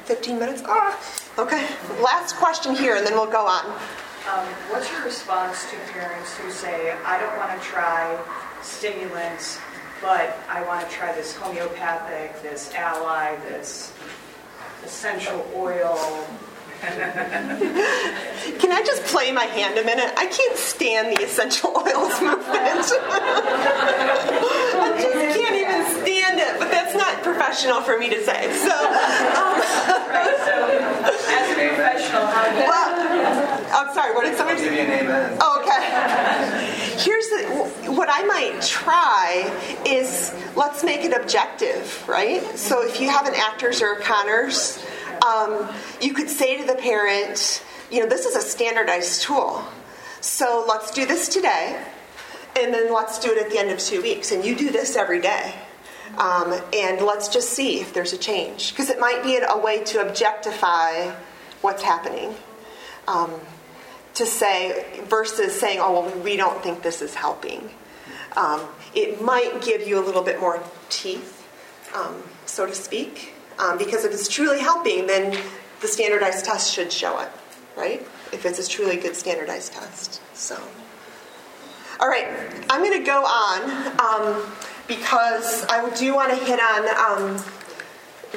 15 minutes? Ah, okay. Last question here, and then we'll go on. Um, what's your response to parents who say, I don't want to try stimulants, but I want to try this homeopathic, this ally, this essential oil? Can I just play my hand a minute? I can't stand the essential oils movement. I just can't even stand it, but that's not professional for me to say. So, um, Right, so as a professional, how well, I'm sorry, what did somebody Give say? you an amen. Oh, okay. Here's the, what I might try is let's make it objective, right? So if you have an ACTeRS or a Conners, um, you could say to the parent, you know, this is a standardized tool. So let's do this today, and then let's do it at the end of two weeks. And you do this every day. Um, and let's just see if there's a change. Because it might be a way to objectify what's happening. Um, to say, versus saying, oh, well, we don't think this is helping. Um, it might give you a little bit more teeth, um, so to speak. Um, because if it's truly helping, then the standardized test should show it, right? If it's a truly good standardized test. So. All right, I'm going to go on um, because I do want to hit on um,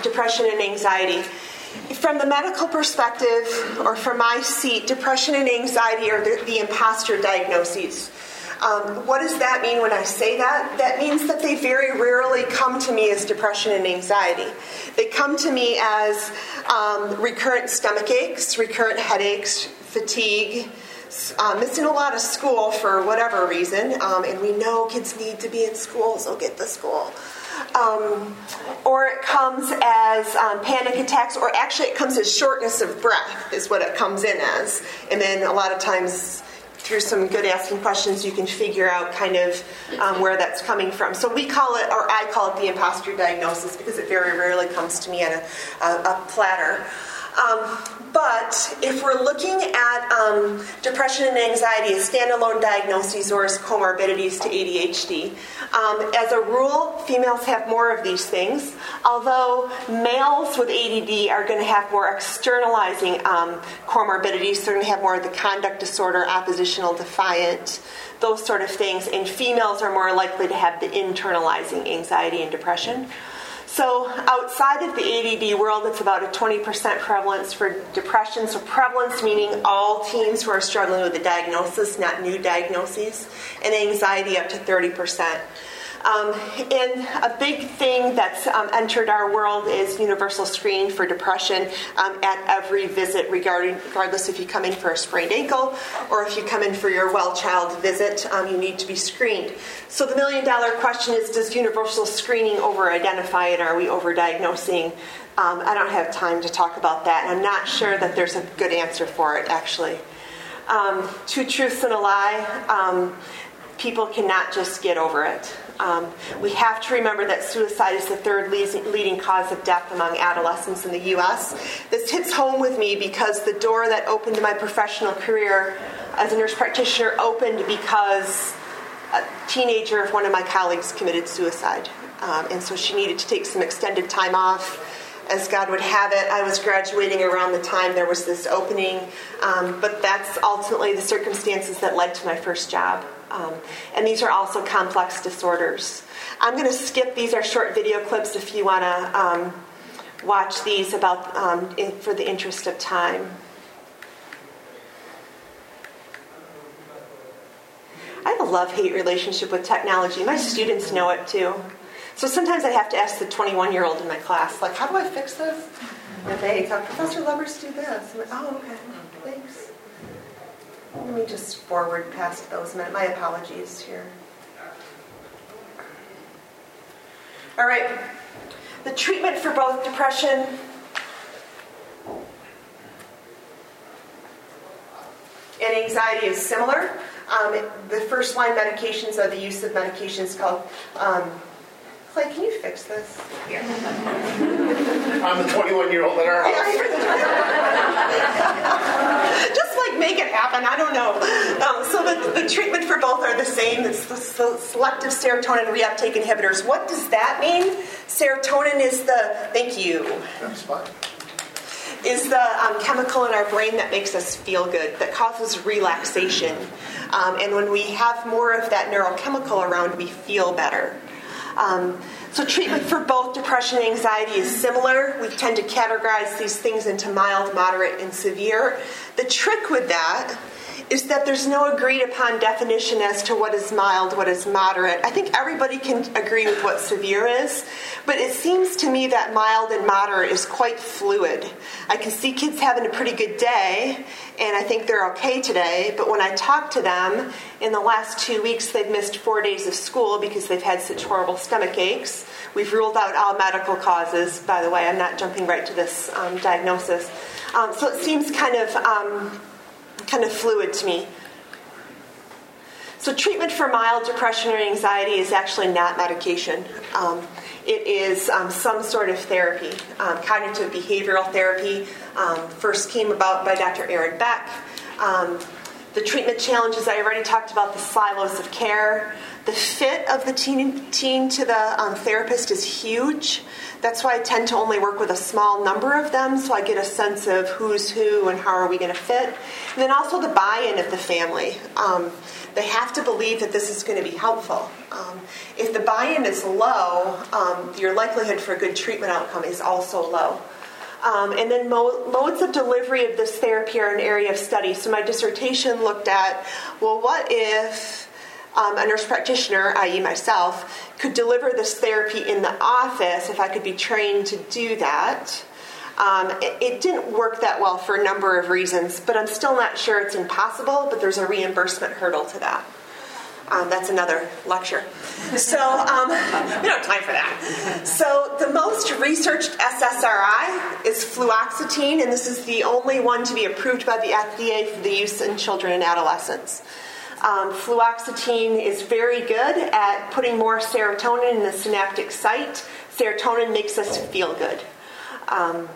depression and anxiety. From the medical perspective, or from my seat, depression and anxiety are the, the imposter diagnoses. Um, what does that mean when I say that? That means that they very rarely come to me as depression and anxiety. They come to me as um, recurrent stomach aches, recurrent headaches, fatigue, uh, missing a lot of school for whatever reason, um, and we know kids need to be in school, so get to school. Um, or it comes as um, panic attacks, or actually it comes as shortness of breath, is what it comes in as. And then a lot of times, through some good asking questions, you can figure out kind of um, where that's coming from. So we call it, or I call it the imposter diagnosis because it very rarely comes to me on a, a, a platter. Um, but if we're looking at um, depression and anxiety as standalone diagnoses or as comorbidities to ADHD, um, as a rule, females have more of these things, although males with ADD are going to have more externalizing um, comorbidities. They're going to have more of the conduct disorder, oppositional defiant, those sort of things, and females are more likely to have the internalizing anxiety and depression. So, outside of the ADD world, it's about a 20% prevalence for depression. So, prevalence meaning all teens who are struggling with a diagnosis, not new diagnoses, and anxiety up to 30%. Um, and a big thing that's um, entered our world is universal screening for depression um, at every visit, regarding, regardless if you come in for a sprained ankle or if you come in for your well child visit, um, you need to be screened. So the million dollar question is Does universal screening over identify it? Are we over diagnosing? Um, I don't have time to talk about that. I'm not sure that there's a good answer for it, actually. Um, two truths and a lie. People cannot just get over it. Um, we have to remember that suicide is the third leading cause of death among adolescents in the U.S. This hits home with me because the door that opened my professional career as a nurse practitioner opened because a teenager of one of my colleagues committed suicide. Um, and so she needed to take some extended time off as God would have it. I was graduating around the time there was this opening, um, but that's ultimately the circumstances that led to my first job. Um, and these are also complex disorders. I'm going to skip, these are short video clips if you want to um, watch these about um, in, for the interest of time. I have a love hate relationship with technology. My students know it too. So sometimes I have to ask the 21 year old in my class, like, how do I fix this? And they talk, Professor Lubbers, do this. I'm like, oh, okay, thanks. Me just forward past those minutes. My apologies here. All right. The treatment for both depression and anxiety is similar. Um, the first line medications are the use of medications called um, Clay, can you fix this? Yeah. I'm the 21 year old in our house. Make it happen. I don't know. Um, so the, the treatment for both are the same. It's the, the selective serotonin reuptake inhibitors. What does that mean? Serotonin is the thank you. That's fine is the um, chemical in our brain that makes us feel good, that causes relaxation. Um, and when we have more of that neurochemical around, we feel better. Um, so, treatment for both depression and anxiety is similar. We tend to categorize these things into mild, moderate, and severe. The trick with that is that there's no agreed upon definition as to what is mild, what is moderate. I think everybody can agree with what severe is, but it seems to me that mild and moderate is quite fluid. I can see kids having a pretty good day, and I think they're okay today, but when I talk to them, in the last two weeks they've missed four days of school because they've had such horrible stomach aches. We've ruled out all medical causes, by the way, I'm not jumping right to this um, diagnosis. Um, so it seems kind of um, kind of fluid to me. So, treatment for mild depression or anxiety is actually not medication. Um, it is um, some sort of therapy. Um, cognitive behavioral therapy um, first came about by Dr. Aaron Beck. Um, the treatment challenges, I already talked about the silos of care. The fit of the teen, teen to the um, therapist is huge. That's why I tend to only work with a small number of them so I get a sense of who's who and how are we going to fit. And then also the buy in of the family. Um, they have to believe that this is going to be helpful. Um, if the buy in is low, um, your likelihood for a good treatment outcome is also low. Um, and then mo- modes of delivery of this therapy are an area of study. So my dissertation looked at well, what if um, a nurse practitioner, i.e., myself, could deliver this therapy in the office if I could be trained to do that. Um, it, it, didn't work that well for a number of reasons, but I'm still not sure it's impossible, but there's a reimbursement hurdle to that. Um, that's another lecture. So um, we don't have time for that. So the most researched SSRI is fluoxetine, and this is the only one to be approved by the FDA for the use in children and adolescents. Um, fluoxetine is very good at putting more serotonin in the synaptic site. Serotonin makes us feel good. Um,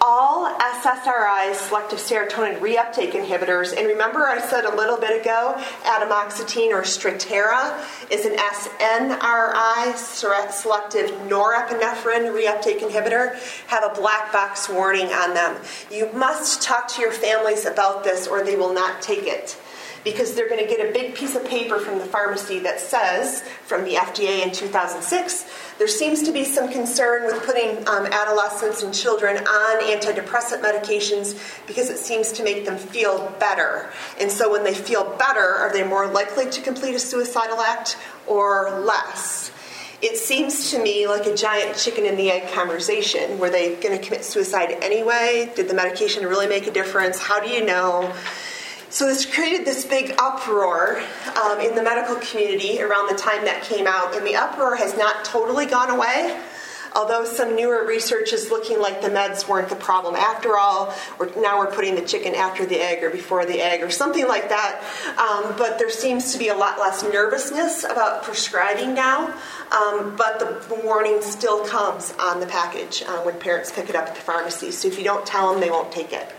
all SSRIs, selective serotonin reuptake inhibitors, and remember I said a little bit ago, atomoxetine or Strattera is an SNRI, selective norepinephrine reuptake inhibitor, have a black box warning on them. You must talk to your families about this or they will not take it because they're going to get a big piece of paper from the pharmacy that says, from the FDA in 2006, there seems to be some concern with putting um, adolescents and children on antidepressant medications because it seems to make them feel better. And so when they feel better, are they more likely to complete a suicidal act or less? It seems to me like a giant chicken and the egg conversation. Were they going to commit suicide anyway? Did the medication really make a difference? How do you know? So this created this big uproar um, in the medical community around the time that came out, and the uproar has not totally gone away. Although some newer research is looking like the meds weren't the problem after all, or now we're putting the chicken after the egg or before the egg or something like that. Um, but there seems to be a lot less nervousness about prescribing now. Um, but the warning still comes on the package uh, when parents pick it up at the pharmacy. So if you don't tell them, they won't take it.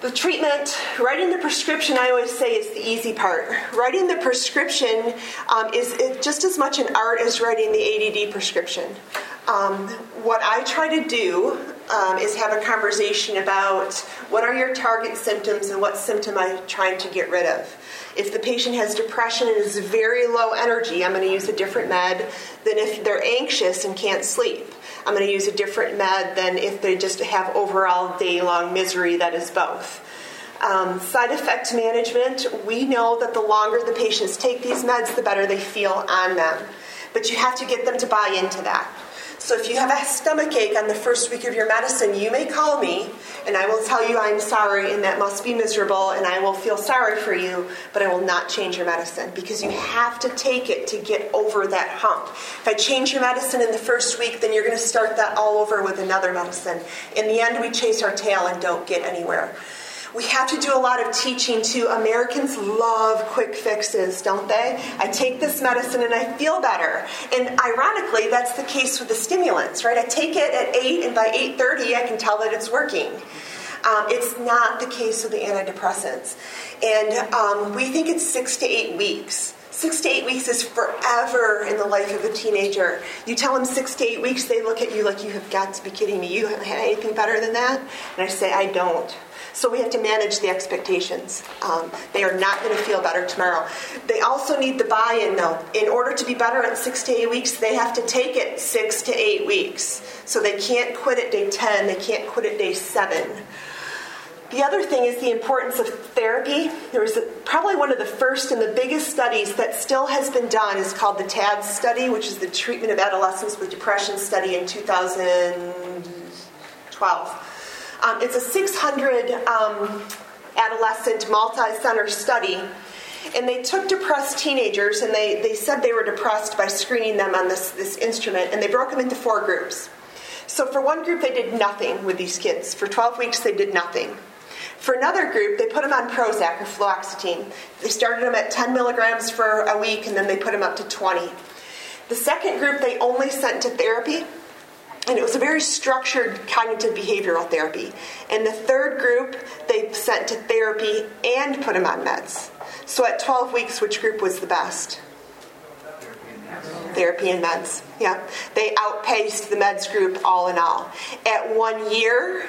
The treatment, writing the prescription, I always say is the easy part. Writing the prescription um, is just as much an art as writing the ADD prescription. Um, what I try to do um, is have a conversation about what are your target symptoms and what symptom I'm trying to get rid of. If the patient has depression and is very low energy, I'm going to use a different med than if they're anxious and can't sleep. I'm going to use a different med than if they just have overall day long misery that is both. Um, side effect management, we know that the longer the patients take these meds, the better they feel on them. But you have to get them to buy into that. So if you have a stomach ache on the first week of your medicine, you may call me and I will tell you I'm sorry and that must be miserable and I will feel sorry for you, but I will not change your medicine because you have to take it to get over that hump. If I change your medicine in the first week, then you're going to start that all over with another medicine. In the end, we chase our tail and don't get anywhere. We have to do a lot of teaching too. Americans love quick fixes, don't they? I take this medicine and I feel better. And ironically, that's the case with the stimulants, right? I take it at 8 and by 8:30 I can tell that it's working. Um, it's not the case with the antidepressants. And um, we think it's six to eight weeks. Six to eight weeks is forever in the life of a teenager. You tell them six to eight weeks, they look at you like you have got to be kidding me. You haven't had anything better than that? And I say, I don't. So we have to manage the expectations. Um, they are not going to feel better tomorrow. They also need the buy in, though. In order to be better at six to eight weeks, they have to take it six to eight weeks. So they can't quit at day 10, they can't quit at day 7. The other thing is the importance of therapy. There was a, probably one of the first and the biggest studies that still has been done is called the TAD study, which is the Treatment of Adolescents with Depression study in 2012. Um, it's a 600 um, adolescent multi center study. And they took depressed teenagers and they, they said they were depressed by screening them on this, this instrument, and they broke them into four groups. So, for one group, they did nothing with these kids. For 12 weeks, they did nothing. For another group, they put them on Prozac or fluoxetine. They started them at 10 milligrams for a week and then they put them up to 20. The second group, they only sent to therapy and it was a very structured cognitive behavioral therapy. And the third group, they sent to therapy and put them on meds. So at 12 weeks, which group was the best? Therapy and meds. Yeah. They outpaced the meds group all in all. At one year,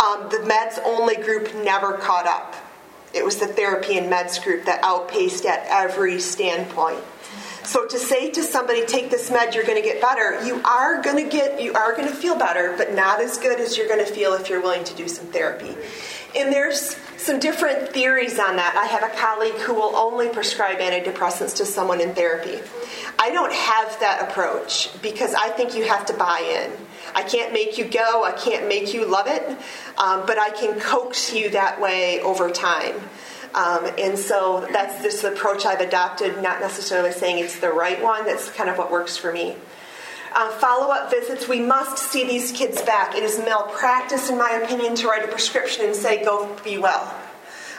um, the meds only group never caught up. It was the therapy and meds group that outpaced at every standpoint. So to say to somebody, take this med, you're going to get better, you are going to get, you are going to feel better, but not as good as you're going to feel if you're willing to do some therapy. And there's some different theories on that. I have a colleague who will only prescribe antidepressants to someone in therapy. I don't have that approach because I think you have to buy in. I can't make you go, I can't make you love it, um, but I can coax you that way over time. Um, and so that's this approach I've adopted, not necessarily saying it's the right one, that's kind of what works for me. Uh, follow up visits, we must see these kids back. It is malpractice, in my opinion, to write a prescription and say, go be well.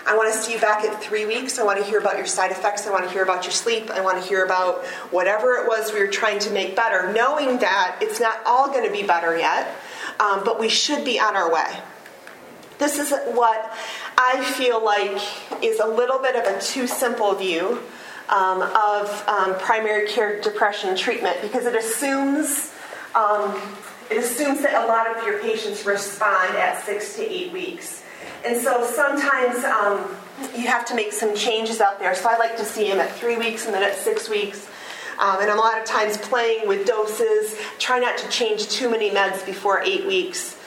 I want to see you back at three weeks. I want to hear about your side effects. I want to hear about your sleep. I want to hear about whatever it was we were trying to make better, knowing that it's not all going to be better yet, um, but we should be on our way. This is what I feel like is a little bit of a too simple view um, of um, primary care depression treatment because it assumes um, it assumes that a lot of your patients respond at six to eight weeks, and so sometimes um, you have to make some changes out there. So I like to see them at three weeks and then at six weeks. Um, and a lot of times playing with doses. Try not to change too many meds before eight weeks.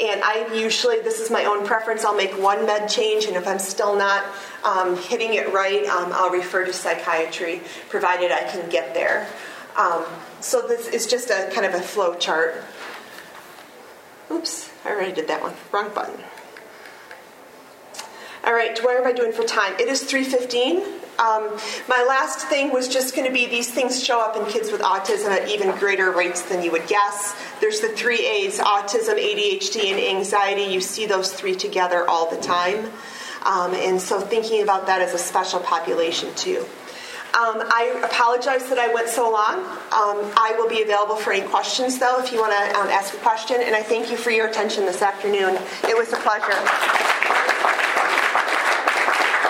And I usually, this is my own preference, I'll make one med change, and if I'm still not um, hitting it right, um, I'll refer to psychiatry, provided I can get there. Um, so this is just a kind of a flow chart. Oops, I already did that one. Wrong button. All right, where am I doing for time? It is 3:15. Um, my last thing was just going to be these things show up in kids with autism at even greater rates than you would guess. There's the three A's: autism, ADHD, and anxiety. You see those three together all the time, um, and so thinking about that as a special population too. Um, I apologize that I went so long. Um, I will be available for any questions, though, if you want to um, ask a question. And I thank you for your attention this afternoon. It was a pleasure.